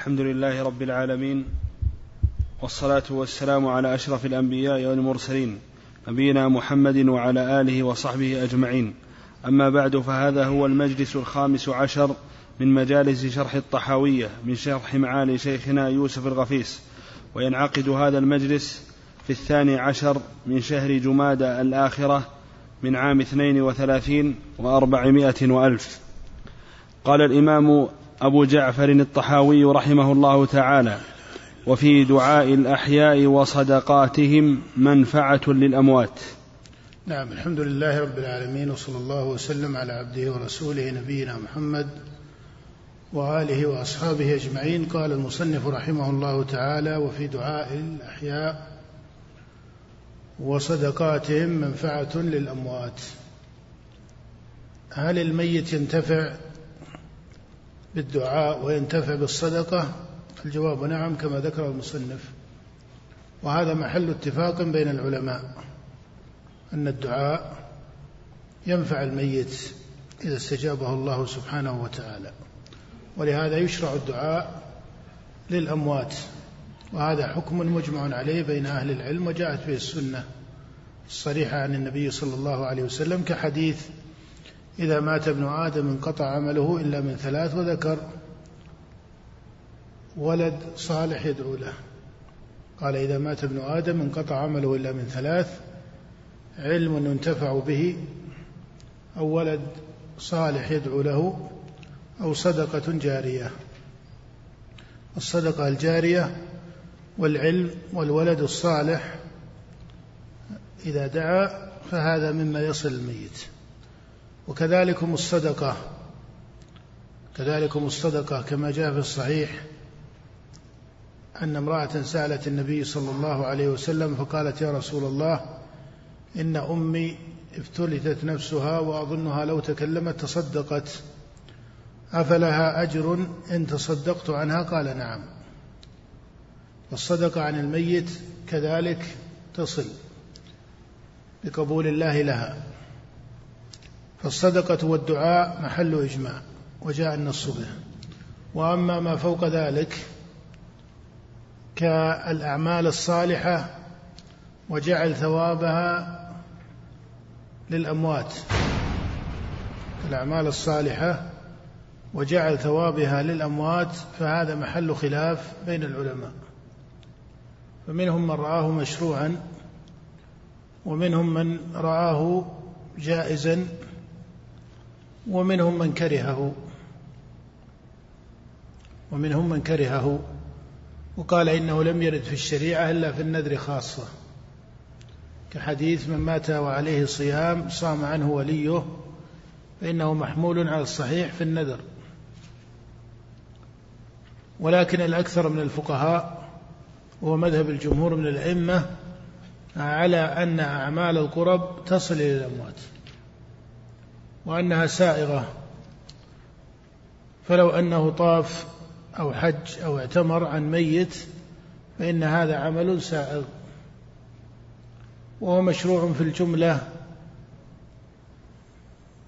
الحمد لله رب العالمين والصلاة والسلام على أشرف الأنبياء والمرسلين نبينا محمد وعلى آله وصحبه أجمعين. أما بعد فهذا هو المجلس الخامس عشر من مجالس شرح الطحاوية من شرح معالي شيخنا يوسف الغفيس وينعقد هذا المجلس في الثاني عشر من شهر جمادى الآخرة من عام اثنين وثلاثين وأربعمائة وألف. قال الإمام أبو جعفر الطحاوي رحمه الله تعالى وفي دعاء الأحياء وصدقاتهم منفعة للأموات. نعم الحمد لله رب العالمين وصلى الله وسلم على عبده ورسوله نبينا محمد وآله وأصحابه أجمعين. قال المصنف رحمه الله تعالى وفي دعاء الأحياء وصدقاتهم منفعة للأموات. هل الميت ينتفع؟ بالدعاء وينتفع بالصدقة؟ الجواب نعم كما ذكر المصنف. وهذا محل اتفاق بين العلماء أن الدعاء ينفع الميت إذا استجابه الله سبحانه وتعالى. ولهذا يشرع الدعاء للأموات وهذا حكم مجمع عليه بين أهل العلم وجاءت به السنة الصريحة عن النبي صلى الله عليه وسلم كحديث إذا مات ابن آدم انقطع عمله إلا من ثلاث وذكر ولد صالح يدعو له. قال إذا مات ابن آدم انقطع عمله إلا من ثلاث علم ينتفع به أو ولد صالح يدعو له أو صدقة جارية. الصدقة الجارية والعلم والولد الصالح إذا دعا فهذا مما يصل الميت. وكذلكم الصدقة. كذلكم الصدقة كما جاء في الصحيح أن امرأة سألت النبي صلى الله عليه وسلم فقالت يا رسول الله إن أمي افتلتت نفسها وأظنها لو تكلمت تصدقت. أفلها أجر إن تصدقت عنها؟ قال نعم. والصدقة عن الميت كذلك تصل بقبول الله لها. فالصدقة والدعاء محل إجماع وجاء النص به وأما ما فوق ذلك كالأعمال الصالحة وجعل ثوابها للأموات. الأعمال الصالحة وجعل ثوابها للأموات فهذا محل خلاف بين العلماء. فمنهم من رآه مشروعا ومنهم من رآه جائزا ومنهم من كرهه. ومنهم من كرهه. وقال إنه لم يرد في الشريعة إلا في النذر خاصة. كحديث من مات وعليه صيام صام عنه وليه فإنه محمول على الصحيح في النذر. ولكن الأكثر من الفقهاء وهو مذهب الجمهور من الأئمة على أن أعمال القرب تصل إلى الأموات. وأنها سائغة. فلو أنه طاف أو حج أو اعتمر عن ميت فإن هذا عمل سائغ. وهو مشروع في الجملة.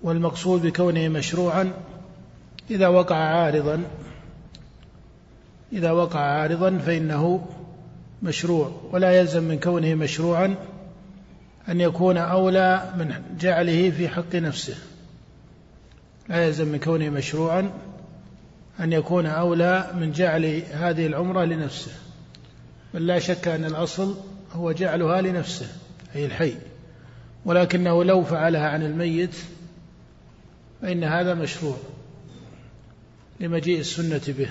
والمقصود بكونه مشروعا إذا وقع عارضا. إذا وقع عارضا فإنه مشروع. ولا يلزم من كونه مشروعا أن يكون أولى من جعله في حق نفسه. لا يلزم من كونه مشروعا أن يكون أولى من جعل هذه العمرة لنفسه بل لا شك أن الأصل هو جعلها لنفسه أي الحي. ولكنه لو فعلها عن الميت فإن هذا مشروع لمجيء السنة به.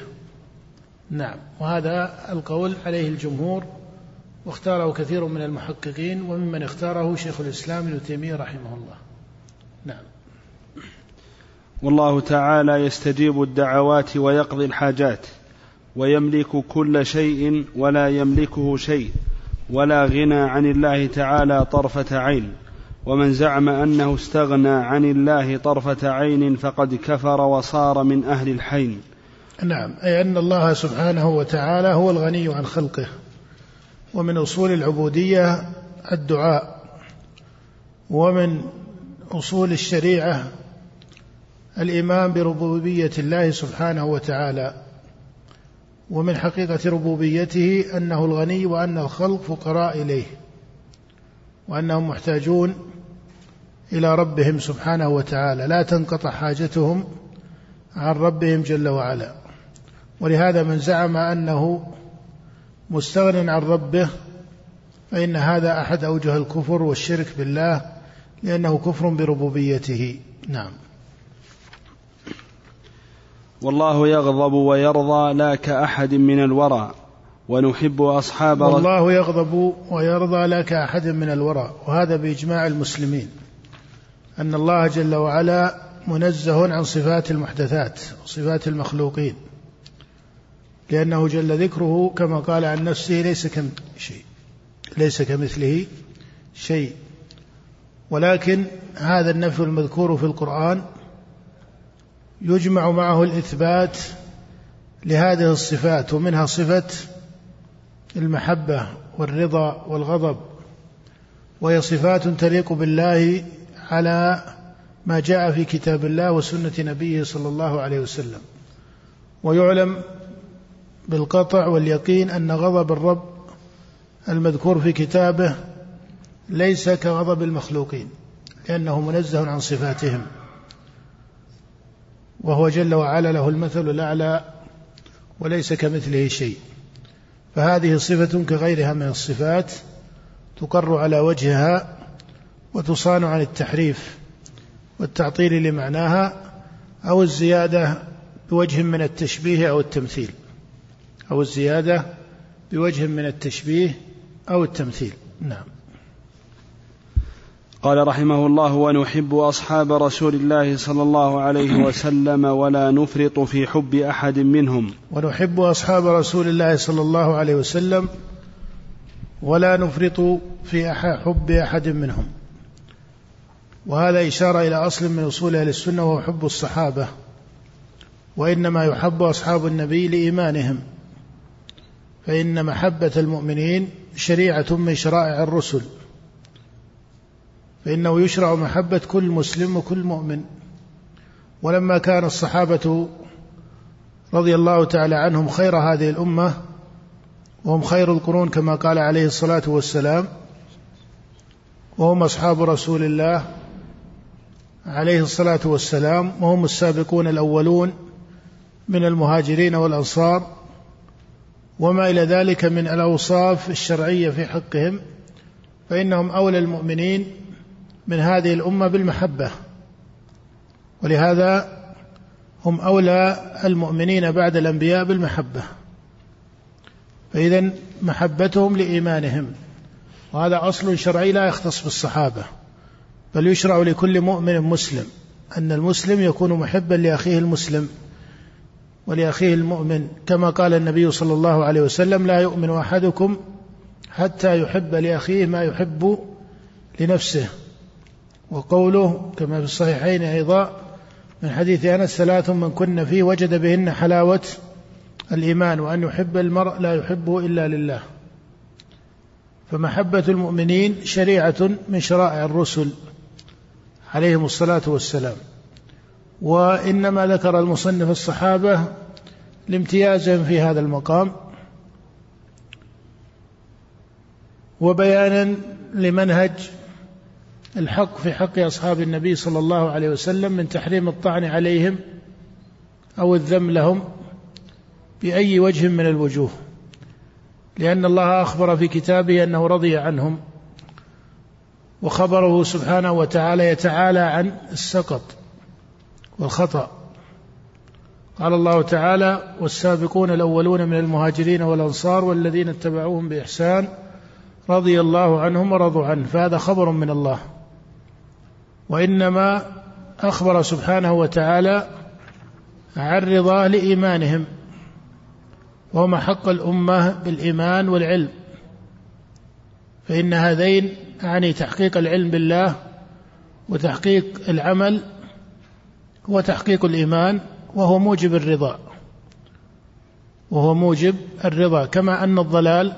نعم وهذا القول عليه الجمهور واختاره كثير من المحققين وممن اختاره شيخ الإسلام ابن تيمية رحمه الله. نعم. والله تعالى يستجيب الدعوات ويقضي الحاجات ويملك كل شيء ولا يملكه شيء ولا غنى عن الله تعالى طرفة عين ومن زعم أنه استغنى عن الله طرفة عين فقد كفر وصار من أهل الحين. نعم أي أن الله سبحانه وتعالى هو الغني عن خلقه ومن أصول العبودية الدعاء ومن أصول الشريعة الإيمان بربوبية الله سبحانه وتعالى ومن حقيقة ربوبيته أنه الغني وأن الخلق فقراء إليه وأنهم محتاجون إلى ربهم سبحانه وتعالى لا تنقطع حاجتهم عن ربهم جل وعلا. ولهذا من زعم أنه مستغن عن ربه فإن هذا أحد أوجه الكفر والشرك بالله لأنه كفر بربوبيته. نعم. والله يغضب ويرضى لا كأحد من الورى ونحب أصحاب والله يغضب ويرضى لا كأحد من الورى وهذا بإجماع المسلمين أن الله جل وعلا منزه عن صفات المحدثات وصفات المخلوقين لأنه جل ذكره كما قال عن نفسه ليس كم شيء ليس كمثله شيء ولكن هذا النفي المذكور في القرآن يجمع معه الإثبات لهذه الصفات ومنها صفة المحبة والرضا والغضب وهي صفات تليق بالله على ما جاء في كتاب الله وسنة نبيه صلى الله عليه وسلم. ويعلم بالقطع واليقين أن غضب الرب المذكور في كتابه ليس كغضب المخلوقين لأنه منزه عن صفاتهم. وهو جل وعلا له المثل الأعلى وليس كمثله شيء. فهذه صفة كغيرها من الصفات تقر على وجهها وتصان عن التحريف والتعطيل لمعناها أو الزيادة بوجه من التشبيه أو التمثيل. أو الزيادة بوجه من التشبيه أو التمثيل. نعم. قال رحمه الله ونحب أصحاب رسول الله صلى الله عليه وسلم ولا نفرط في حب أحد منهم. ونحب أصحاب رسول الله صلى الله عليه وسلم ولا نفرط في حب أحد منهم. وهذا إشارة إلى أصل من أصول أهل السنة وهو حب الصحابة. وإنما يحب أصحاب النبي لإيمانهم. فإن محبة المؤمنين شريعة من شرائع الرسل. فإنه يشرع محبة كل مسلم وكل مؤمن. ولما كان الصحابة رضي الله تعالى عنهم خير هذه الأمة وهم خير القرون كما قال عليه الصلاة والسلام وهم أصحاب رسول الله عليه الصلاة والسلام وهم السابقون الأولون من المهاجرين والأنصار وما إلى ذلك من الأوصاف الشرعية في حقهم فإنهم أولى المؤمنين من هذه الأمة بالمحبة. ولهذا هم أولى المؤمنين بعد الأنبياء بالمحبة. فإذا محبتهم لإيمانهم. وهذا أصل شرعي لا يختص بالصحابة. بل يشرع لكل مؤمن مسلم أن المسلم يكون محبا لأخيه المسلم ولأخيه المؤمن. كما قال النبي صلى الله عليه وسلم لا يؤمن أحدكم حتى يحب لأخيه ما يحب لنفسه. وقوله كما في الصحيحين أيضا من حديث أنس ثلاث من كن فيه وجد بهن حلاوة الإيمان وأن يحب المرء لا يحبه إلا لله. فمحبة المؤمنين شريعة من شرائع الرسل عليهم الصلاة والسلام. وإنما ذكر المصنف الصحابة لامتيازهم في هذا المقام. وبيانا لمنهج الحق في حق أصحاب النبي صلى الله عليه وسلم من تحريم الطعن عليهم أو الذم لهم بأي وجه من الوجوه. لأن الله أخبر في كتابه أنه رضي عنهم وخبره سبحانه وتعالى يتعالى عن السقط والخطأ. قال الله تعالى والسابقون الأولون من المهاجرين والأنصار والذين اتبعوهم بإحسان رضي الله عنهم ورضوا عنه. فهذا خبر من الله. وإنما أخبر سبحانه وتعالى عن رضاه لإيمانهم وهم حق الأمة بالإيمان والعلم. فإن هذين يعني تحقيق العلم بالله وتحقيق العمل هو تحقيق الإيمان وهو موجب الرضا. وهو موجب الرضا كما أن الضلال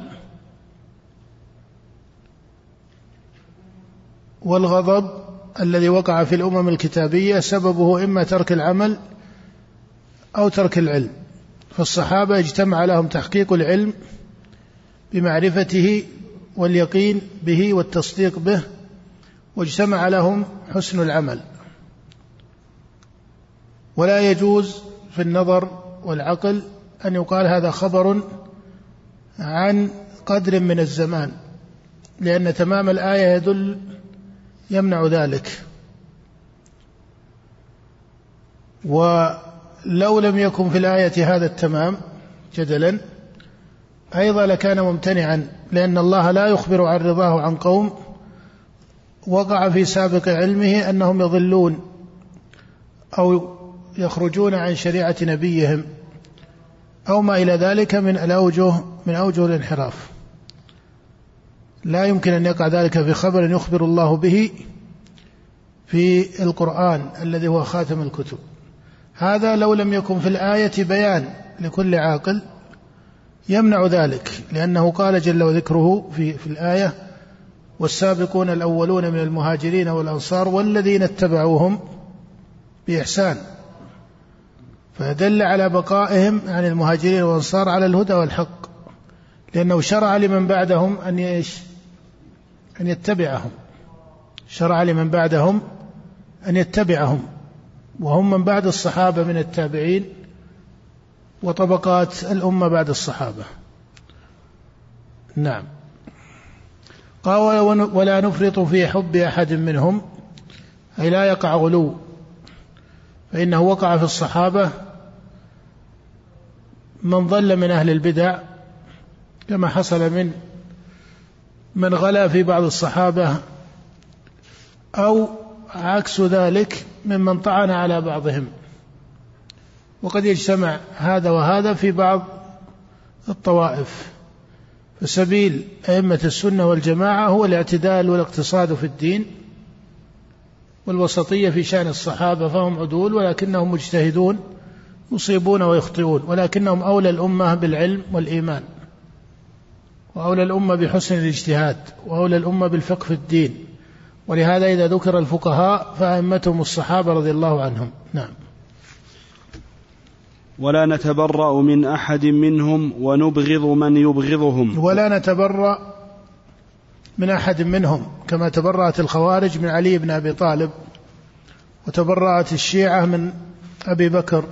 والغضب الذي وقع في الأمم الكتابية سببه إما ترك العمل أو ترك العلم. فالصحابة اجتمع لهم تحقيق العلم بمعرفته واليقين به والتصديق به واجتمع لهم حسن العمل. ولا يجوز في النظر والعقل أن يقال هذا خبر عن قدر من الزمان لأن تمام الآية يدل يمنع ذلك. ولو لم يكن في الآية هذا التمام جدلا أيضا لكان ممتنعا لأن الله لا يخبر عن رضاه عن قوم. وقع في سابق علمه أنهم يضلون أو يخرجون عن شريعة نبيهم أو ما إلى ذلك من الأوجه من أوجه الانحراف. لا يمكن أن يقع ذلك في خبر يخبر الله به في القرآن الذي هو خاتم الكتب. هذا لو لم يكن في الآية بيان لكل عاقل يمنع ذلك لأنه قال جل وذكره في, في الآية والسابقون الأولون من المهاجرين والأنصار والذين اتبعوهم بإحسان. فدل على بقائهم عن المهاجرين والأنصار على الهدى والحق لأنه شرع لمن بعدهم أن يش أن يتبعهم. شرع لمن بعدهم أن يتبعهم. وهم من بعد الصحابة من التابعين وطبقات الأمة بعد الصحابة. نعم. قال ولا نفرط في حب أحد منهم. أي لا يقع غلو. فإنه وقع في الصحابة من ضل من أهل البدع كما حصل من من غلا في بعض الصحابة أو عكس ذلك ممن طعن على بعضهم. وقد يجتمع هذا وهذا في بعض الطوائف. فسبيل أئمة السنة والجماعة هو الاعتدال والاقتصاد في الدين والوسطية في شأن الصحابة فهم عدول ولكنهم مجتهدون يصيبون ويخطئون ولكنهم أولى الأمة بالعلم والإيمان. وأولى الأمة بحسن الاجتهاد وأولى الأمة بالفقه في الدين. ولهذا إذا ذكر الفقهاء فأئمتهم الصحابة رضي الله عنهم. نعم. ولا نتبرأ من أحد منهم ونبغض من يبغضهم. ولا نتبرأ من أحد منهم كما تبرأت الخوارج من علي بن أبي طالب وتبرأت الشيعة من أبي بكر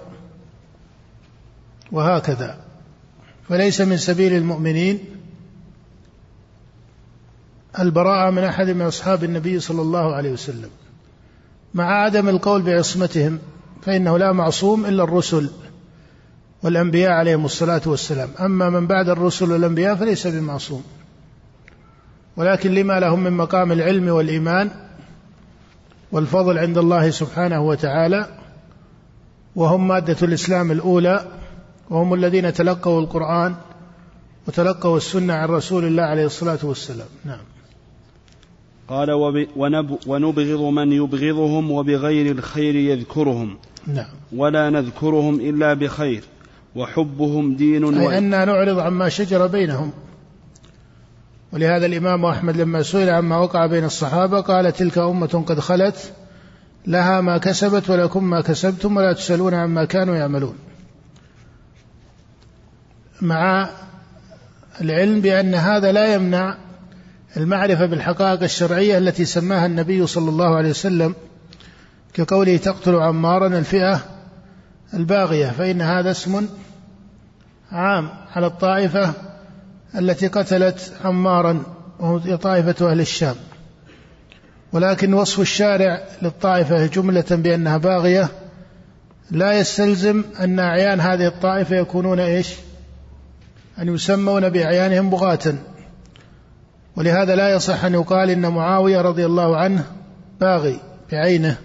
وهكذا. فليس من سبيل المؤمنين البراءة من أحد من أصحاب النبي صلى الله عليه وسلم. مع عدم القول بعصمتهم فإنه لا معصوم إلا الرسل والأنبياء عليهم الصلاة والسلام. أما من بعد الرسل والأنبياء فليس بمعصوم. ولكن لما لهم من مقام العلم والإيمان والفضل عند الله سبحانه وتعالى وهم مادة الإسلام الأولى وهم الذين تلقوا القرآن وتلقوا السنة عن رسول الله عليه الصلاة والسلام. نعم. قال ونبغض من يبغضهم وبغير الخير يذكرهم. نعم. ولا نذكرهم إلا بخير. وحبهم دين أي أن نعرض عما شجر بينهم. ولهذا الإمام أحمد لما سئل عما وقع بين الصحابة قال تلك أمة قد خلت. لها ما كسبت ولكم ما كسبتم ولا تسألون عما كانوا يعملون. مع العلم بأن هذا لا يمنع المعرفة بالحقائق الشرعية التي سماها النبي صلى الله عليه وسلم كقوله تقتل عمارا الفئة الباغية فإن هذا اسم عام على الطائفة التي قتلت عمارا وهي طائفة أهل الشام. ولكن وصف الشارع للطائفة جملة بأنها باغية لا يستلزم أن أعيان هذه الطائفة يكونون إيش؟ أن يسمون بأعيانهم بغاة. ولهذا لا يصح أن يقال إن معاوية رضي الله عنه باغي بعينه.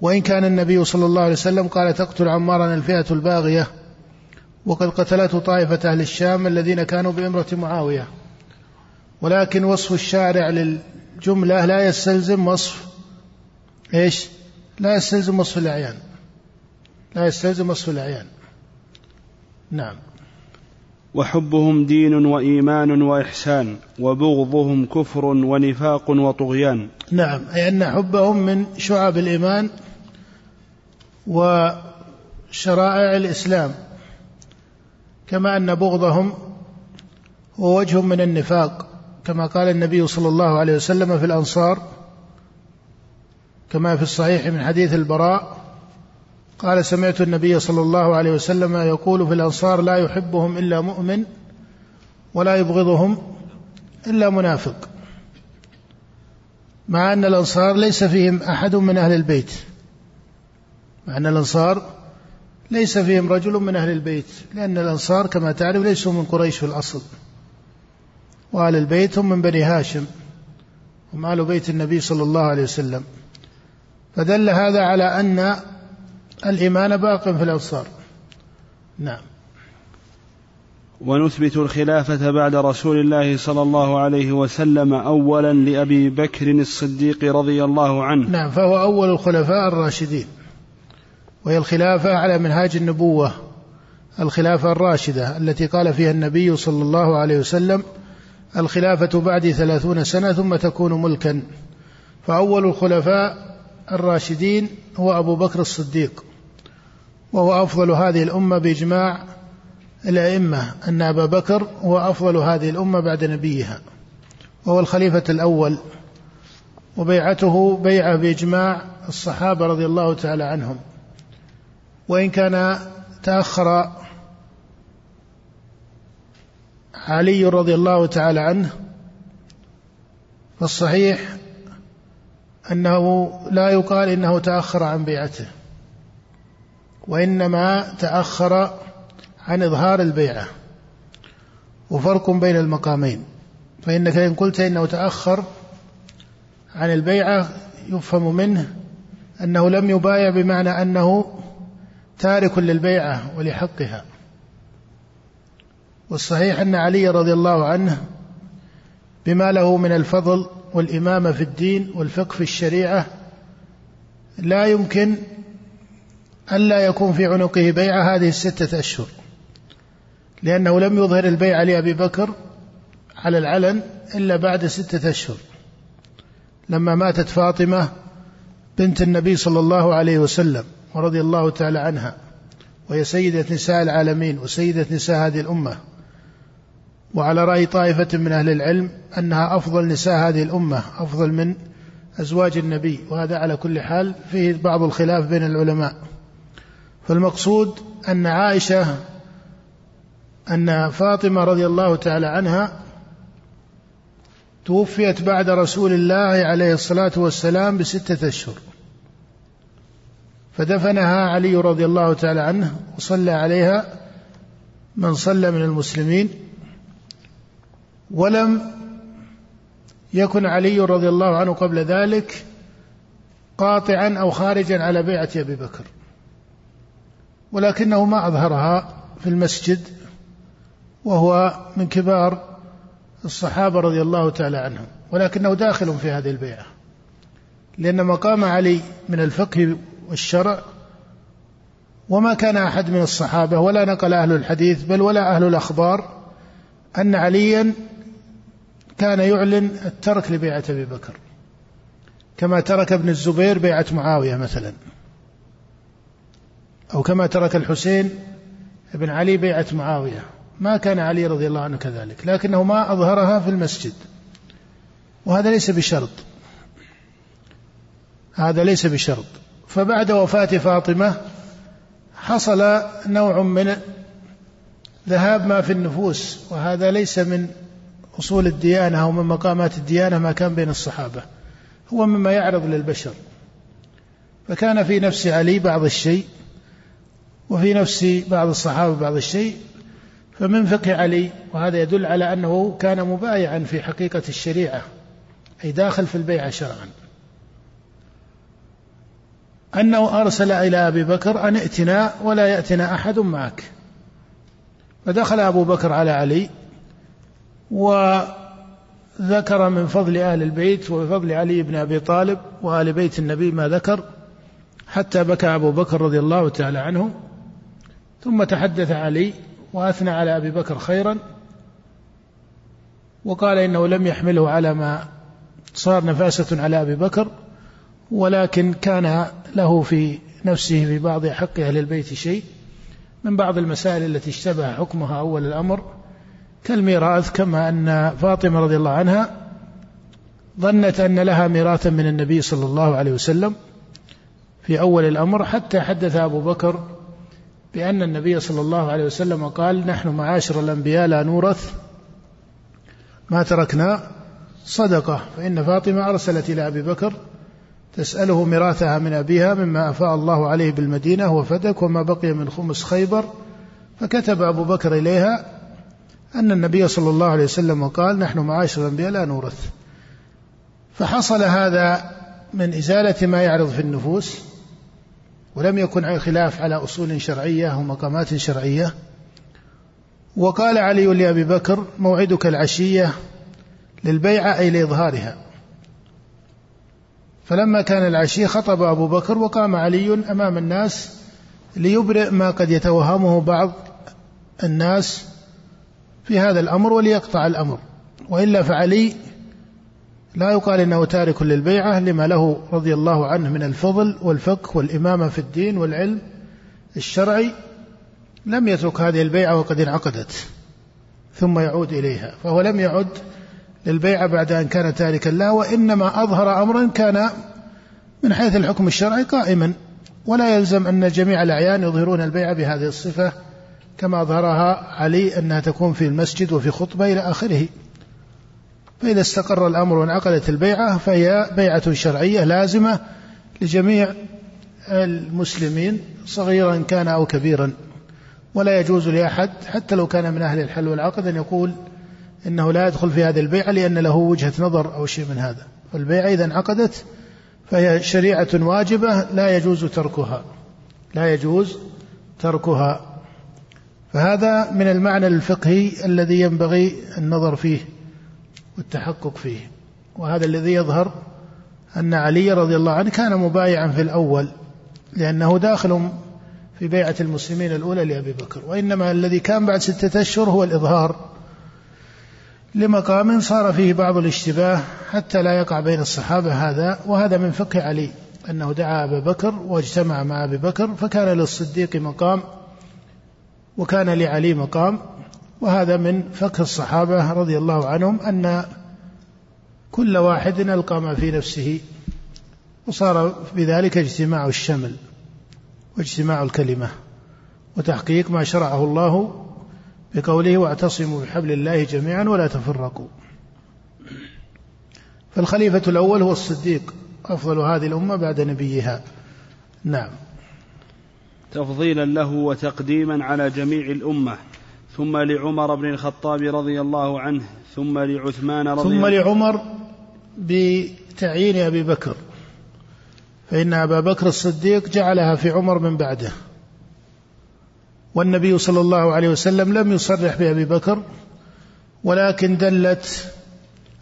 وإن كان النبي صلى الله عليه وسلم قال تقتل عمارا الفئة الباغية وقد قتلته طائفة أهل الشام الذين كانوا بإمرة معاوية. ولكن وصف الشارع للجملة لا يستلزم وصف إيش؟ لا يستلزم وصف الأعيان. لا يستلزم وصف الأعيان. نعم. وحبهم دين وإيمان وإحسان وبغضهم كفر ونفاق وطغيان. نعم أي أن حبهم من شعب الإيمان وشرائع الإسلام كما أن بغضهم هو وجه من النفاق كما قال النبي صلى الله عليه وسلم في الأنصار كما في الصحيح من حديث البراء قال سمعت النبي صلى الله عليه وسلم يقول في الأنصار لا يحبهم إلا مؤمن ولا يبغضهم إلا منافق. مع أن الأنصار ليس فيهم أحد من أهل البيت. مع أن الأنصار ليس فيهم رجل من أهل البيت. لأن الأنصار كما تعرف ليسوا من قريش في الأصل. وأهل البيت هم من بني هاشم. هم أهل بيت النبي صلى الله عليه وسلم. فدل هذا على أن الإيمان باق في الأنصار نعم. ونثبت الخلافة بعد رسول الله صلى الله عليه وسلم أولا لأبي بكر الصديق رضي الله عنه. نعم فهو أول الخلفاء الراشدين. وهي الخلافة على منهاج النبوة الخلافة الراشدة التي قال فيها النبي صلى الله عليه وسلم الخلافة بعد ثلاثون سنة ثم تكون ملكا. فأول الخلفاء الراشدين هو أبو بكر الصديق. وهو أفضل هذه الأمة بإجماع الأئمة أن أبا بكر هو أفضل هذه الأمة بعد نبيها وهو الخليفة الأول وبيعته بيعة بإجماع الصحابة رضي الله تعالى عنهم. وإن كان تأخر علي رضي الله تعالى عنه فالصحيح أنه لا يقال إنه تأخر عن بيعته. وإنما تأخر عن إظهار البيعة وفرق بين المقامين. فإنك إن قلت إنه تأخر عن البيعة يفهم منه أنه لم يبايع بمعنى أنه تارك للبيعة ولحقها. والصحيح أن علي رضي الله عنه بما له من الفضل والإمامة في الدين والفقه في الشريعة لا يمكن ألا يكون في عنقه بيعة هذه الستة أشهر لأنه لم يظهر البيع لأبي بكر على العلن إلا بعد ستة أشهر لما ماتت فاطمة بنت النبي صلى الله عليه وسلم ورضي الله تعالى عنها وهي سيدة نساء العالمين وسيدة نساء هذه الأمة. وعلى رأي طائفة من أهل العلم أنها أفضل نساء هذه الأمة أفضل من أزواج النبي وهذا على كل حال فيه بعض الخلاف بين العلماء. فالمقصود أن عائشة أن فاطمة رضي الله تعالى عنها توفيت بعد رسول الله عليه الصلاة والسلام بستة أشهر. فدفنها علي رضي الله تعالى عنه وصلى عليها من صلى من المسلمين ولم يكن علي رضي الله عنه قبل ذلك قاطعا أو خارجا على بيعة أبي بكر. ولكنه ما أظهرها في المسجد وهو من كبار الصحابة رضي الله تعالى عنهم ولكنه داخل في هذه البيعه لأن مقام علي من الفقه والشرع وما كان أحد من الصحابة ولا نقل أهل الحديث بل ولا أهل الأخبار أن عليا كان يعلن الترك لبيعة أبي بكر كما ترك ابن الزبير بيعة معاوية مثلا. أو كما ترك الحسين بن علي بيعة معاوية. ما كان علي رضي الله عنه كذلك لكنه ما أظهرها في المسجد. وهذا ليس بشرط. هذا ليس بشرط. فبعد وفاة فاطمة حصل نوع من ذهاب ما في النفوس وهذا ليس من أصول الديانة أو من مقامات الديانة ما كان بين الصحابة. هو مما يعرض للبشر. فكان في نفس علي بعض الشيء وفي نفس بعض الصحابة بعض الشيء فمن فقه علي وهذا يدل على أنه كان مبايعا في حقيقة الشريعة أي داخل في البيعة شرعا. أنه أرسل إلى أبي بكر أن ائتنا ولا يأتنا أحد معك. فدخل أبو بكر على علي وذكر من فضل أهل البيت وفضل علي بن أبي طالب وآل بيت النبي ما ذكر حتى بكى أبو بكر رضي الله تعالى عنه. ثم تحدث علي وأثنى على أبي بكر خيرا وقال إنه لم يحمله على ما صار نفاسة على أبي بكر ولكن كان له في نفسه في بعض حق أهل البيت شيء من بعض المسائل التي اشتبه حكمها أول الأمر. كالميراث كما أن فاطمة رضي الله عنها ظنت أن لها ميراثا من النبي صلى الله عليه وسلم في أول الأمر حتى حدث أبو بكر بأن النبي صلى الله عليه وسلم قال نحن معاشر الأنبياء لا نورث ما تركنا صدقة فإن فاطمة أرسلت إلى أبي بكر تسأله ميراثها من أبيها مما أفاء الله عليه بالمدينة وفتك وما بقي من خمس خيبر. فكتب أبو بكر إليها أن النبي صلى الله عليه وسلم قال نحن معاشر الأنبياء لا نورث. فحصل هذا من إزالة ما يعرض في النفوس. ولم يكن خلاف على أصول شرعية ومقامات شرعية. وقال علي لأبي بكر موعدك العشية للبيعة أي لإظهارها. فلما كان العشية خطب أبو بكر وقام علي أمام الناس ليبرئ ما قد يتوهمه بعض الناس في هذا الأمر وليقطع الأمر. وإلا فعلي لا يقال إنه تارك للبيعة لما له رضي الله عنه من الفضل والفقه والإمامة في الدين والعلم الشرعي لم يترك هذه البيعة وقد انعقدت ثم يعود إليها فهو لم يعد للبيعة بعد أن كان تاركا لها وإنما أظهر أمرا كان من حيث الحكم الشرعي قائما. ولا يلزم أن جميع الأعيان يظهرون البيعة بهذه الصفة كما أظهرها علي أنها تكون في المسجد وفي خطبة إلى آخره. فإذا استقر الأمر وانعقدت البيعة فهي بيعة شرعية لازمة لجميع المسلمين صغيرا كان أو كبيرا. ولا يجوز لأحد حتى لو كان من أهل الحل والعقد أن يقول إنه لا يدخل في هذه البيعة لأن له وجهة نظر أو شيء من هذا. فالبيعة إذا انعقدت فهي شريعة واجبة لا يجوز تركها. لا يجوز تركها. فهذا من المعنى الفقهي الذي ينبغي النظر فيه. والتحقق فيه. وهذا الذي يظهر أن علي رضي الله عنه كان مبايعا في الأول لأنه داخل في بيعة المسلمين الأولى لأبي بكر. وإنما الذي كان بعد ستة أشهر هو الإظهار لمقام صار فيه بعض الاشتباه حتى لا يقع بين الصحابة هذا وهذا من فقه علي أنه دعا أبا بكر واجتمع مع أبي بكر فكان للصديق مقام وكان لعلي مقام. وهذا من فقه الصحابة رضي الله عنهم أن كل واحد ألقى ما في نفسه وصار بذلك اجتماع الشمل واجتماع الكلمة وتحقيق ما شرعه الله بقوله واعتصموا بحبل الله جميعا ولا تفرقوا. فالخليفة الأول هو الصديق أفضل هذه الأمة بعد نبيها. نعم. تفضيلا له وتقديما على جميع الأمة. ثم لعمر بن الخطاب رضي الله عنه ثم لعثمان رضي ثم لعمر بتعيين أبي بكر. فإن أبا بكر الصديق جعلها في عمر من بعده. والنبي صلى الله عليه وسلم لم يصرح بأبي بكر ولكن دلت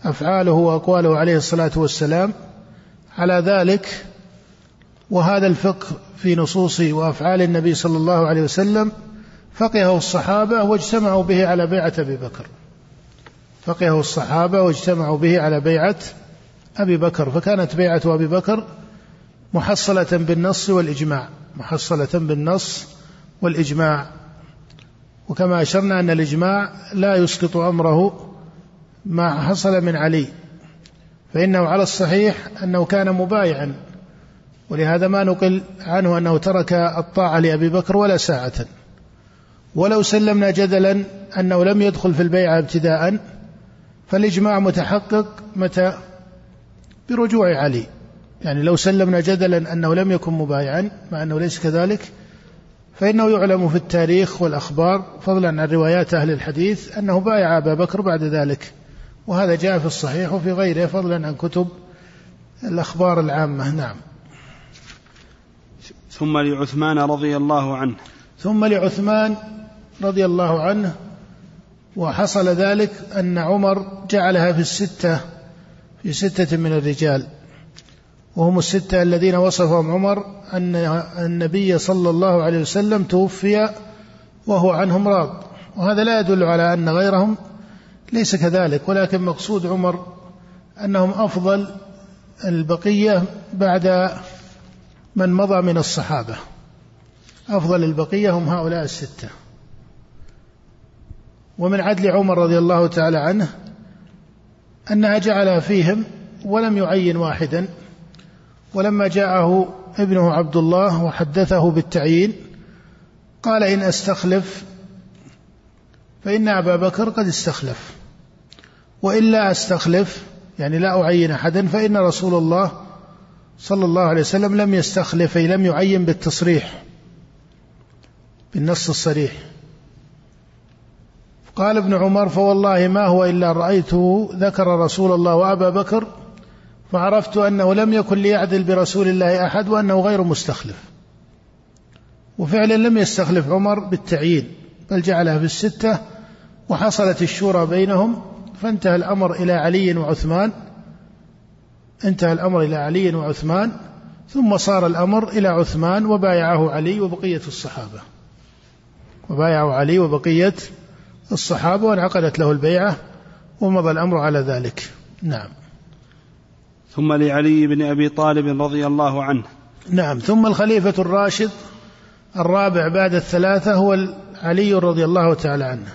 أفعاله وأقواله عليه الصلاة والسلام على ذلك. وهذا الفقه في نصوص وأفعال النبي صلى الله عليه وسلم فقهه الصحابة واجتمعوا به على بيعة أبي بكر. فقهه الصحابة واجتمعوا به على بيعة أبي بكر. فكانت بيعة أبي بكر محصلة بالنص والإجماع محصلة بالنص والإجماع. وكما أشرنا أن الإجماع لا يسقط أمره ما حصل من علي فإنه على الصحيح أنه كان مبايعا. ولهذا ما نقل عنه أنه ترك الطاعة لأبي بكر ولا ساعة. ولو سلمنا جدلا أنه لم يدخل في البيعة ابتداء فالإجماع متحقق متى؟ برجوع علي. يعني لو سلمنا جدلا أنه لم يكن مبايعا مع أنه ليس كذلك فإنه يعلم في التاريخ والأخبار فضلا عن روايات أهل الحديث أنه بايع أبا بكر بعد ذلك. وهذا جاء في الصحيح وفي غيره فضلا عن كتب الأخبار العامة. نعم. ثم لعثمان رضي الله عنه. ثم لعثمان رضي الله عنه وحصل ذلك أن عمر جعلها في الستة في ستة من الرجال. وهم الستة الذين وصفهم عمر أن النبي صلى الله عليه وسلم توفي وهو عنهم راض. وهذا لا يدل على أن غيرهم ليس كذلك ولكن مقصود عمر أنهم أفضل البقية بعد من مضى من الصحابة. أفضل البقية هم هؤلاء الستة. ومن عدل عمر رضي الله تعالى عنه أنها جعلها فيهم ولم يعين واحدا ولما جاءه ابنه عبد الله وحدثه بالتعيين قال إن أستخلف فإن أبا بكر قد استخلف وإلا أستخلف يعني لا أعين أحدا فإن رسول الله صلى الله عليه وسلم لم يستخلف أي لم يعين بالتصريح بالنص الصريح. قال ابن عمر فوالله ما هو إلا رأيته ذكر رسول الله وأبا بكر فعرفت أنه لم يكن ليعدل برسول الله أحد وأنه غير مستخلف. وفعلا لم يستخلف عمر بالتعيين بل جعلها في الستة وحصلت الشورى بينهم فانتهى الأمر إلى علي وعثمان انتهى الأمر إلى علي وعثمان ثم صار الأمر إلى عثمان وبايعه علي وبقية الصحابة. وبايعه علي وبقية الصحابة وانعقدت له البيعة ومضى الأمر على ذلك. نعم. ثم لعلي بن أبي طالب رضي الله عنه. نعم. ثم الخليفة الراشد الرابع بعد الثلاثة هو علي رضي الله تعالى عنه.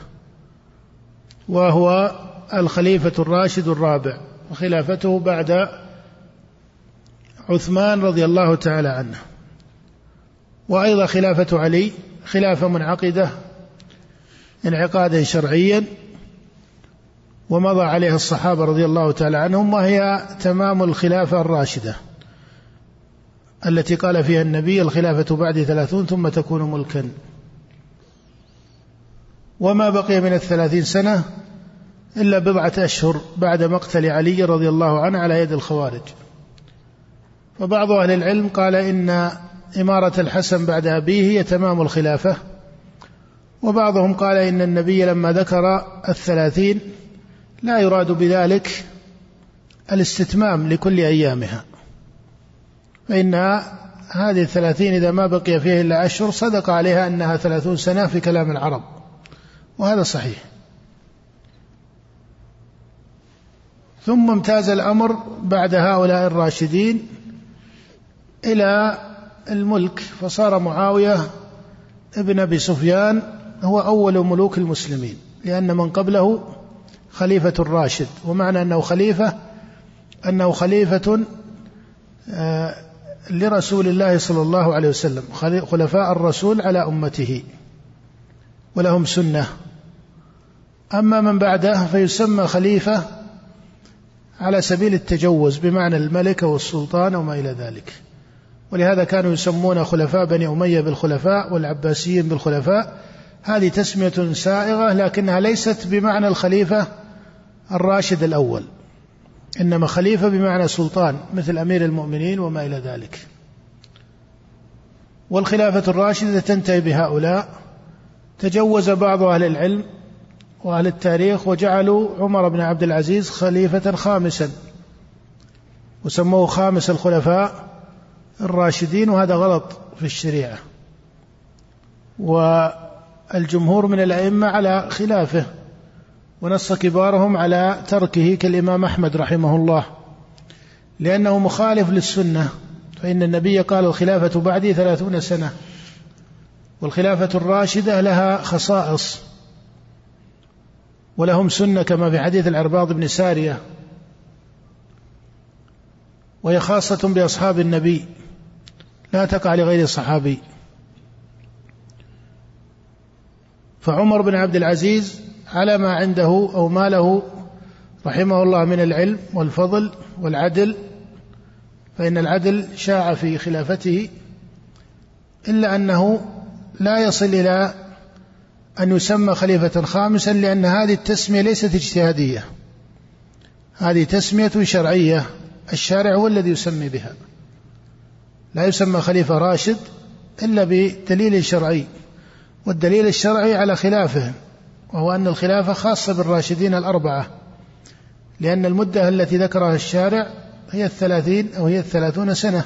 وهو الخليفة الراشد الرابع وخلافته بعد عثمان رضي الله تعالى عنه. وأيضا خلافة علي خلافة منعقدة انعقادا شرعيا ومضى عليها الصحابة رضي الله تعالى عنهم وهي تمام الخلافة الراشدة التي قال فيها النبي الخلافة بعد ثلاثون ثم تكون ملكا. وما بقي من الثلاثين سنة إلا بضعة أشهر بعد مقتل علي رضي الله عنه على يد الخوارج. فبعض أهل العلم قال إن إمارة الحسن بعد أبيه هي تمام الخلافة وبعضهم قال إن النبي لما ذكر الثلاثين لا يراد بذلك الاستتمام لكل أيامها. فإن هذه الثلاثين إذا ما بقي فيها إلا أشهر صدق عليها أنها ثلاثون سنة في كلام العرب وهذا صحيح. ثم امتاز الأمر بعد هؤلاء الراشدين إلى الملك فصار معاوية ابن أبي سفيان هو أول ملوك المسلمين لأن من قبله خليفة راشد ومعنى أنه خليفة أنه خليفة آه، لرسول الله صلى الله عليه وسلم خلفاء الرسول على أمته ولهم سنة. أما من بعده فيسمى خليفة على سبيل التجوز بمعنى الملك والسلطان وما إلى ذلك. ولهذا كانوا يسمون خلفاء بني أمية بالخلفاء والعباسيين بالخلفاء هذه تسمية سائغة لكنها ليست بمعنى الخليفة الراشد الأول إنما خليفة بمعنى سلطان مثل أمير المؤمنين وما إلى ذلك. والخلافة الراشدة تنتهي بهؤلاء. تجوز بعض أهل العلم وأهل التاريخ وجعلوا عمر بن عبد العزيز خليفة خامسا وسموه خامس الخلفاء الراشدين وهذا غلط في الشريعة. والجمهور من الأئمة على خلافه ونص كبارهم على تركه كالإمام أحمد رحمه الله لأنه مخالف للسنة فإن النبي قال الخلافة بعدي ثلاثون سنة والخلافة الراشدة لها خصائص ولهم سنة كما في حديث العرباض بن سارية وهي خاصة بأصحاب النبي لا تقع لغير الصحابي. فعمر بن عبد العزيز على ما عنده أو ما له رحمه الله من العلم والفضل والعدل فإن العدل شاع في خلافته إلا أنه لا يصل إلى أن يسمى خليفة خامسا لأن هذه التسمية ليست اجتهادية. هذه تسمية شرعية الشارع هو الذي يسمي بها. لا يسمى خليفة راشد إلا بدليل شرعي. والدليل الشرعي على خلافه وهو أن الخلافة خاصة بالراشدين الأربعة لأن المدة التي ذكرها الشارع هي الثلاثين أو هي الثلاثون سنة.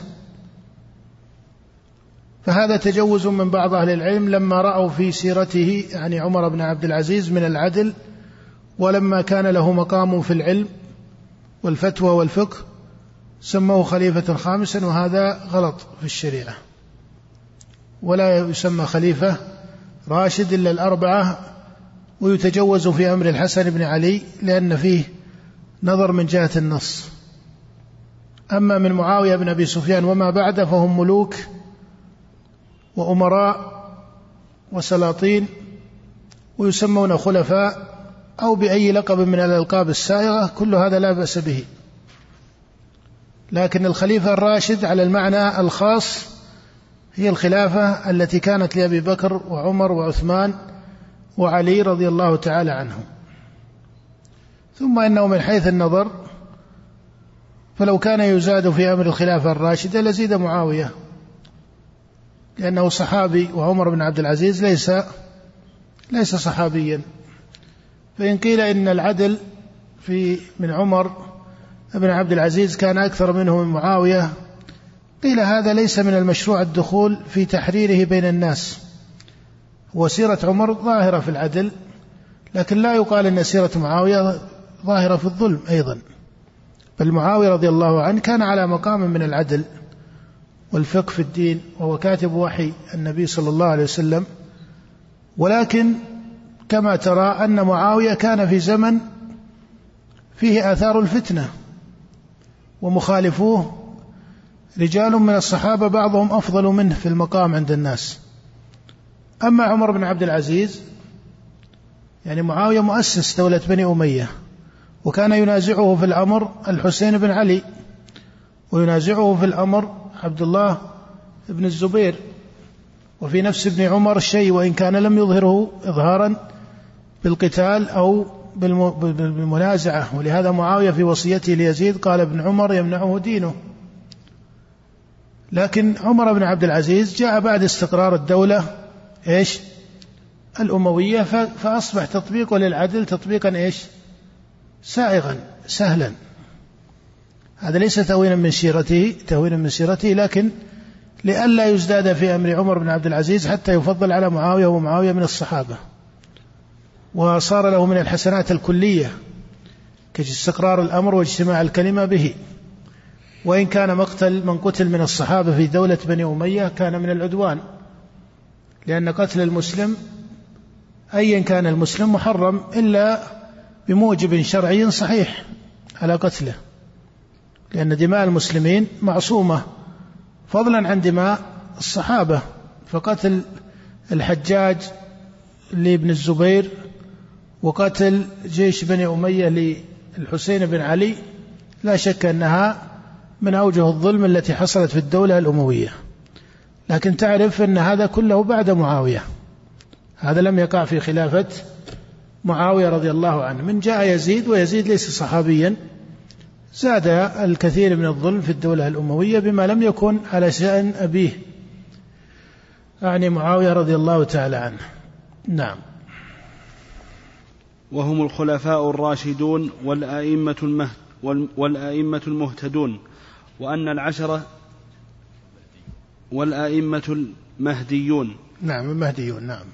فهذا تجوز من بعض أهل العلم لما رأوا في سيرته يعني عمر بن عبد العزيز من العدل ولما كان له مقام في العلم والفتوى والفقه سموه خليفة خامسا وهذا غلط في الشريعة. ولا يسمى خليفة راشد إلا الأربعة ويتجوز في أمر الحسن بن علي لأن فيه نظر من جهة النص. أما من معاوية بن أبي سفيان وما بعده فهم ملوك وأمراء وسلاطين ويسمون خلفاء أو بأي لقب من الألقاب السائغة كل هذا لا بأس به. لكن الخليفة الراشد على المعنى الخاص هي الخلافة التي كانت لأبي بكر وعمر وعثمان وعلي رضي الله تعالى عنهم ثم إنه من حيث النظر فلو كان يزاد في أمر الخلافة الراشدة لزيد معاوية لأنه صحابي وعمر بن عبد العزيز ليس ليس صحابيا. فإن قيل إن العدل في من عمر بن عبد العزيز كان أكثر منه من معاوية قيل هذا ليس من المشروع الدخول في تحريره بين الناس. وسيرة عمر ظاهرة في العدل لكن لا يقال أن سيرة معاوية ظاهرة في الظلم أيضا. بل معاوية رضي الله عنه كان على مقام من العدل والفقه في الدين وهو كاتب وحي النبي صلى الله عليه وسلم. ولكن كما ترى أن معاوية كان في زمن فيه آثار الفتنة ومخالفوه رجال من الصحابة بعضهم أفضل منه في المقام عند الناس. أما عمر بن عبد العزيز يعني معاوية مؤسس دولة بني أمية وكان ينازعه في الأمر الحسين بن علي وينازعه في الأمر عبد الله بن الزبير وفي نفس ابن عمر شيء وإن كان لم يظهره إظهارا بالقتال أو بالمنازعة. ولهذا معاوية في وصيته ليزيد قال ابن عمر يمنعه دينه. لكن عمر بن عبد العزيز جاء بعد استقرار الدولة إيش؟ الأموية فأصبح تطبيقه للعدل تطبيقا إيش؟ سائغا سهلا هذا ليس تهوينا من سيرته تهوينا من سيرته لكن لئلا يزداد في أمر عمر بن عبد العزيز حتى يفضل على معاوية ومعاوية من الصحابة وصار له من الحسنات الكلية كاستقرار الأمر واجتماع الكلمة به وإن كان مقتل من قتل من الصحابة في دولة بني أمية كان من العدوان لأن قتل المسلم أيا كان المسلم محرم إلا بموجب شرعي صحيح على قتله لأن دماء المسلمين معصومة فضلا عن دماء الصحابة فقتل الحجاج لابن الزبير وقتل جيش بني أمية للحسين بن علي لا شك أنها من أوجه الظلم التي حصلت في الدولة الأموية. لكن تعرف أن هذا كله بعد معاوية. هذا لم يقع في خلافة معاوية رضي الله عنه. من جاء يزيد ويزيد ليس صحابيا. زاد الكثير من الظلم في الدولة الأموية بما لم يكن على شأن أبيه أعني معاوية رضي الله تعالى عنه. نعم. وهم الخلفاء الراشدون والأئمة والأئمة المهتدون. وأن العشرة والأئمة المهديون. نعم المهديون نعم.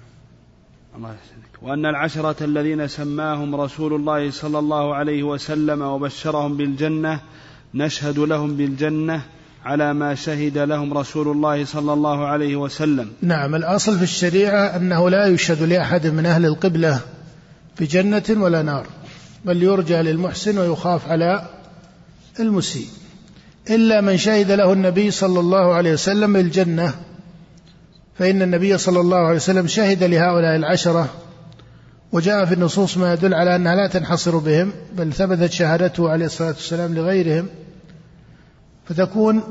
الله يحسنك وأن العشرة الذين سماهم رسول الله صلى الله عليه وسلم وبشرهم بالجنة نشهد لهم بالجنة على ما شهد لهم رسول الله صلى الله عليه وسلم. نعم الأصل في الشريعة أنه لا يشهد لأحد من أهل القبلة بجنة ولا نار بل يرجى للمحسن ويخاف على المسيء. إلا من شهد له النبي صلى الله عليه وسلم بالجنة فإن النبي صلى الله عليه وسلم شهد لهؤلاء العشرة وجاء في النصوص ما يدل على أنها لا تنحصر بهم بل ثبتت شهادته عليه الصلاة والسلام لغيرهم. فتكون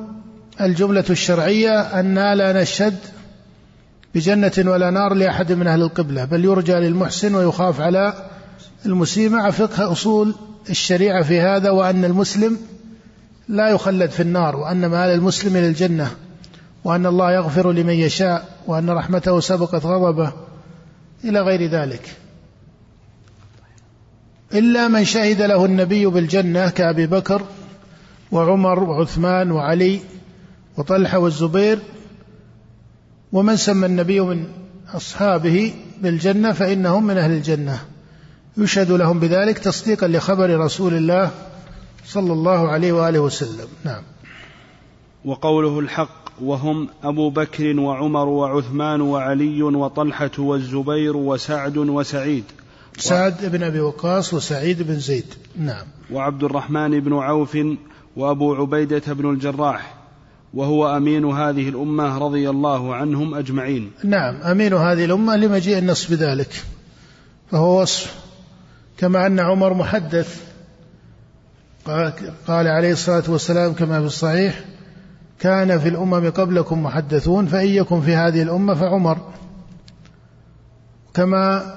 الجملة الشرعية أن لا نشهد بجنة ولا نار لأحد من أهل القبلة بل يرجى للمحسن ويخاف على المسيء مع فقه أصول الشريعة في هذا وأن المسلم لا يخلد في النار وأن مآل المسلم إلى الجنة وأن الله يغفر لمن يشاء وأن رحمته سبقت غضبه إلى غير ذلك. إلا من شهد له النبي بالجنة كأبي بكر وعمر وعثمان وعلي وطلحة والزبير ومن سمى النبي من أصحابه بالجنة فإنهم من أهل الجنة. يشهد لهم بذلك تصديقا لخبر رسول الله صلى الله عليه وآله وسلم. نعم. وقوله الحق وهم أبو بكر وعمر وعثمان وعلي وطلحة والزبير وسعد وسعيد. سعد بن أبي وقاص وسعيد بن زيد. نعم. وعبد الرحمن بن عوف وأبو عبيدة بن الجراح. وهو أمين هذه الأمة رضي الله عنهم أجمعين. نعم. أمين هذه الأمة لمجيء النص بذلك. فهو وصف. كما أن عمر محدث قال عليه الصلاة والسلام كما في الصحيح كان في الأمم قبلكم محدثون فإن يكن في هذه الأمة فعمر. كما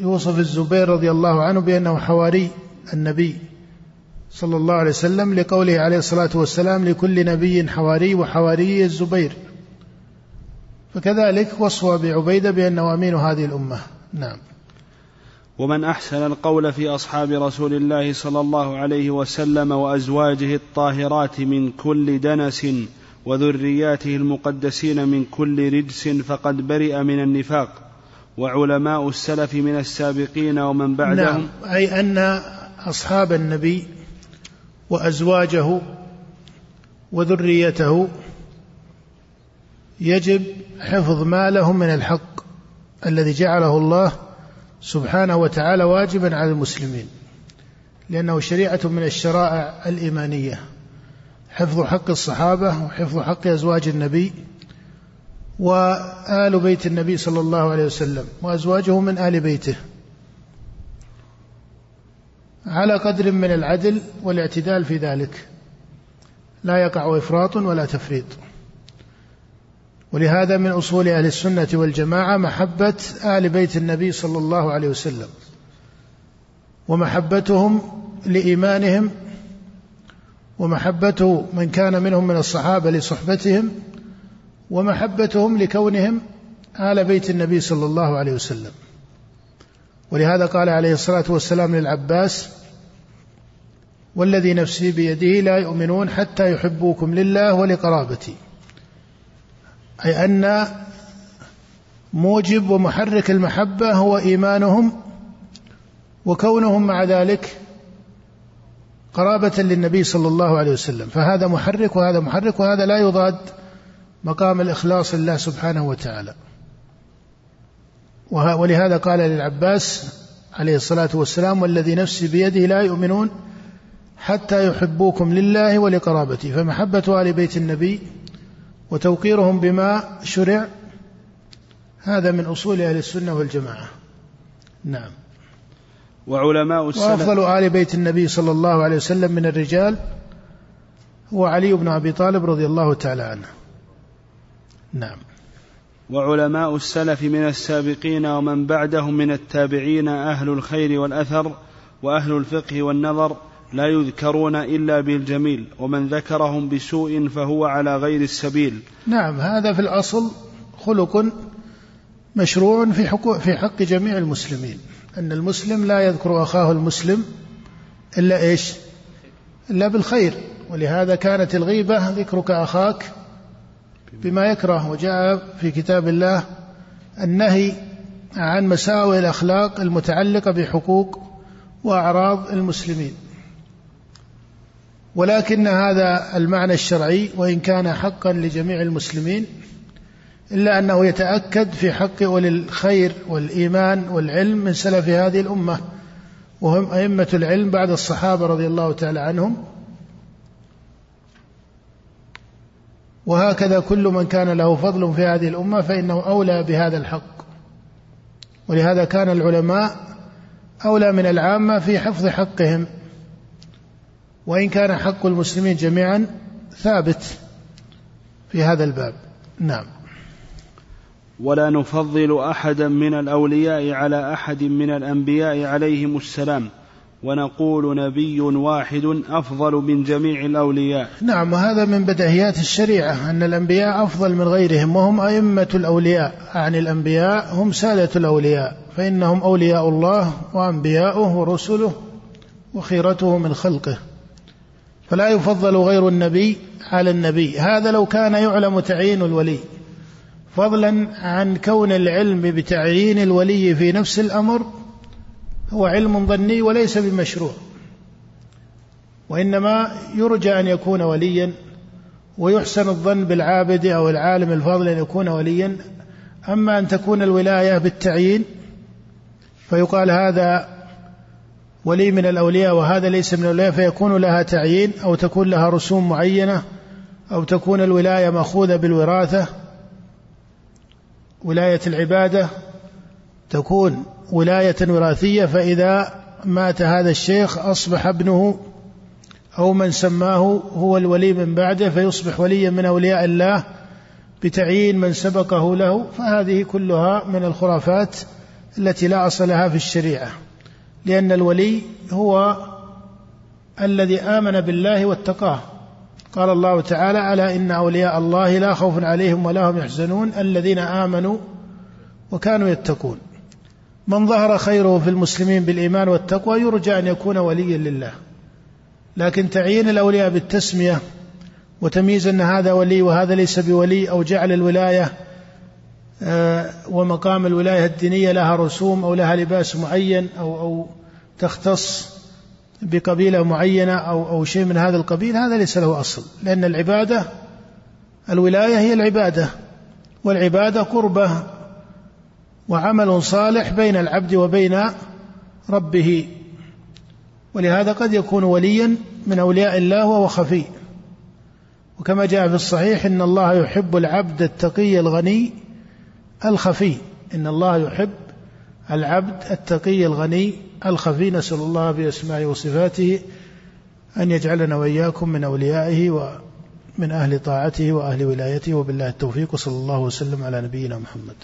يوصف الزبير رضي الله عنه بأنه حواري النبي صلى الله عليه وسلم لقوله عليه الصلاة والسلام لكل نبي حواري وحواري الزبير. فكذلك وصف أبي عبيدة بأنه أمين هذه الأمة. نعم. ومن أحسن القول في أصحاب رسول الله صلى الله عليه وسلم وأزواجه الطاهرات من كل دنس وذرياته المقدسين من كل رجس فقد برئ من النفاق وعلماء السلف من السابقين ومن بعدهم نعم أي أن أصحاب النبي وأزواجه وذريته يجب حفظ ما لهم من الحق الذي جعله الله سبحانه وتعالى واجبا على المسلمين لأنه شريعة من الشرائع الإيمانية حفظ حق الصحابة وحفظ حق أزواج النبي وآل بيت النبي صلى الله عليه وسلم وأزواجه من آل بيته. على قدر من العدل والاعتدال في ذلك لا يقع إفراط ولا تفريط. ولهذا من أصول أهل السنة والجماعة محبة آل بيت النبي صلى الله عليه وسلم ومحبتهم لإيمانهم ومحبه من كان منهم من الصحابة لصحبتهم ومحبتهم لكونهم آل بيت النبي صلى الله عليه وسلم. ولهذا قال عليه الصلاة والسلام للعباس والذي نفسي بيده لا يؤمنون حتى يحبوكم لله ولقرابتي. أي أن موجب ومحرك المحبة هو إيمانهم وكونهم مع ذلك قرابة للنبي صلى الله عليه وسلم. فهذا محرك وهذا محرك وهذا لا يضاد مقام الإخلاص لله سبحانه وتعالى. ولهذا قال للعباس عليه الصلاة والسلام والذي نفسي بيده لا يؤمنون حتى يحبوكم لله ولقرابته. فمحبة آل بيت النبي وتوقيرهم بما شرع هذا من أصول أهل السنة والجماعة. نعم. وعلماء السلف وأفضل آل بيت النبي صلى الله عليه وسلم من الرجال هو علي بن أبي طالب رضي الله تعالى عنه. نعم. وعلماء السلف من السابقين ومن بعدهم من التابعين أهل الخير والأثر وأهل الفقه والنظر لا يذكرون إلا بالجميل ومن ذكرهم بسوء فهو على غير السبيل. نعم هذا في الأصل خلق مشروع في, حقوق في حق جميع المسلمين. أن المسلم لا يذكر أخاه المسلم إلا إيش؟ إلا بالخير. ولهذا كانت الغيبة ذكرك أخاك بما يكره. وجاء في كتاب الله النهي عن مساوئ الأخلاق المتعلقة بحقوق وأعراض المسلمين. ولكن هذا المعنى الشرعي وإن كان حقا لجميع المسلمين إلا أنه يتأكد في حق أولي الخير والإيمان والعلم من سلف هذه الأمة وهم أئمة العلم بعد الصحابة رضي الله تعالى عنهم. وهكذا كل من كان له فضل في هذه الأمة فإنه أولى بهذا الحق. ولهذا كان العلماء أولى من العامة في حفظ حقهم. وإن كان حق المسلمين جميعا ثابت في هذا الباب. نعم. ولا نفضل أحدا من الأولياء على أحد من الأنبياء عليهم السلام ونقول نبي واحد أفضل من جميع الأولياء. نعم وهذا من بدهيات الشريعة أن الأنبياء أفضل من غيرهم وهم أئمة الأولياء. عن الأنبياء هم سادة الأولياء فإنهم أولياء الله وأنبياؤه ورسله وخيرته من خلقه. فلا يفضل غير النبي على النبي. هذا لو كان يعلم تعيين الولي. فضلا عن كون العلم بتعيين الولي في نفس الأمر هو علم ظني وليس بمشروع. وإنما يرجى أن يكون وليا ويحسن الظن بالعابد أو العالم الفاضل أن يكون وليا. أما أن تكون الولاية بالتعيين فيقال هذا ولي من الأولياء وهذا ليس من الأولياء فيكون لها تعيين أو تكون لها رسوم معينة أو تكون الولاية مأخوذة بالوراثة. ولاية العبادة تكون ولاية وراثية فإذا مات هذا الشيخ أصبح ابنه أو من سماه هو الولي من بعده فيصبح وليا من أولياء الله بتعيين من سبقه له. فهذه كلها من الخرافات التي لا أصل لها في الشريعة. لأن الولي هو الذي آمن بالله واتقاه. قال الله تعالى ألا إن أولياء الله لا خوف عليهم ولا هم يحزنون الذين آمنوا وكانوا يتقون. من ظهر خيره في المسلمين بالإيمان والتقوى يرجى أن يكون وليا لله. لكن تعيين الأولياء بالتسمية وتمييز أن هذا ولي وهذا ليس بولي أو جعل الولاية ومقام الولاية الدينية لها رسوم أو لها لباس معين أو أو تختص بقبيلة معينة أو أو شيء من هذا القبيل هذا ليس له أصل لأن العبادة الولاية هي العبادة والعبادة قربة وعمل صالح بين العبد وبين ربه ولهذا قد يكون وليا من أولياء الله وهو خفي. وكما جاء في الصحيح إن الله يحب العبد التقي الغني الخفي. إن الله يحب العبد التقي الغني الخفي. نسأل الله بأسمائه وصفاته أن يجعلنا وإياكم من أوليائه ومن أهل طاعته وأهل ولايته. وبالله التوفيق. وصلى الله وسلم على نبينا محمد.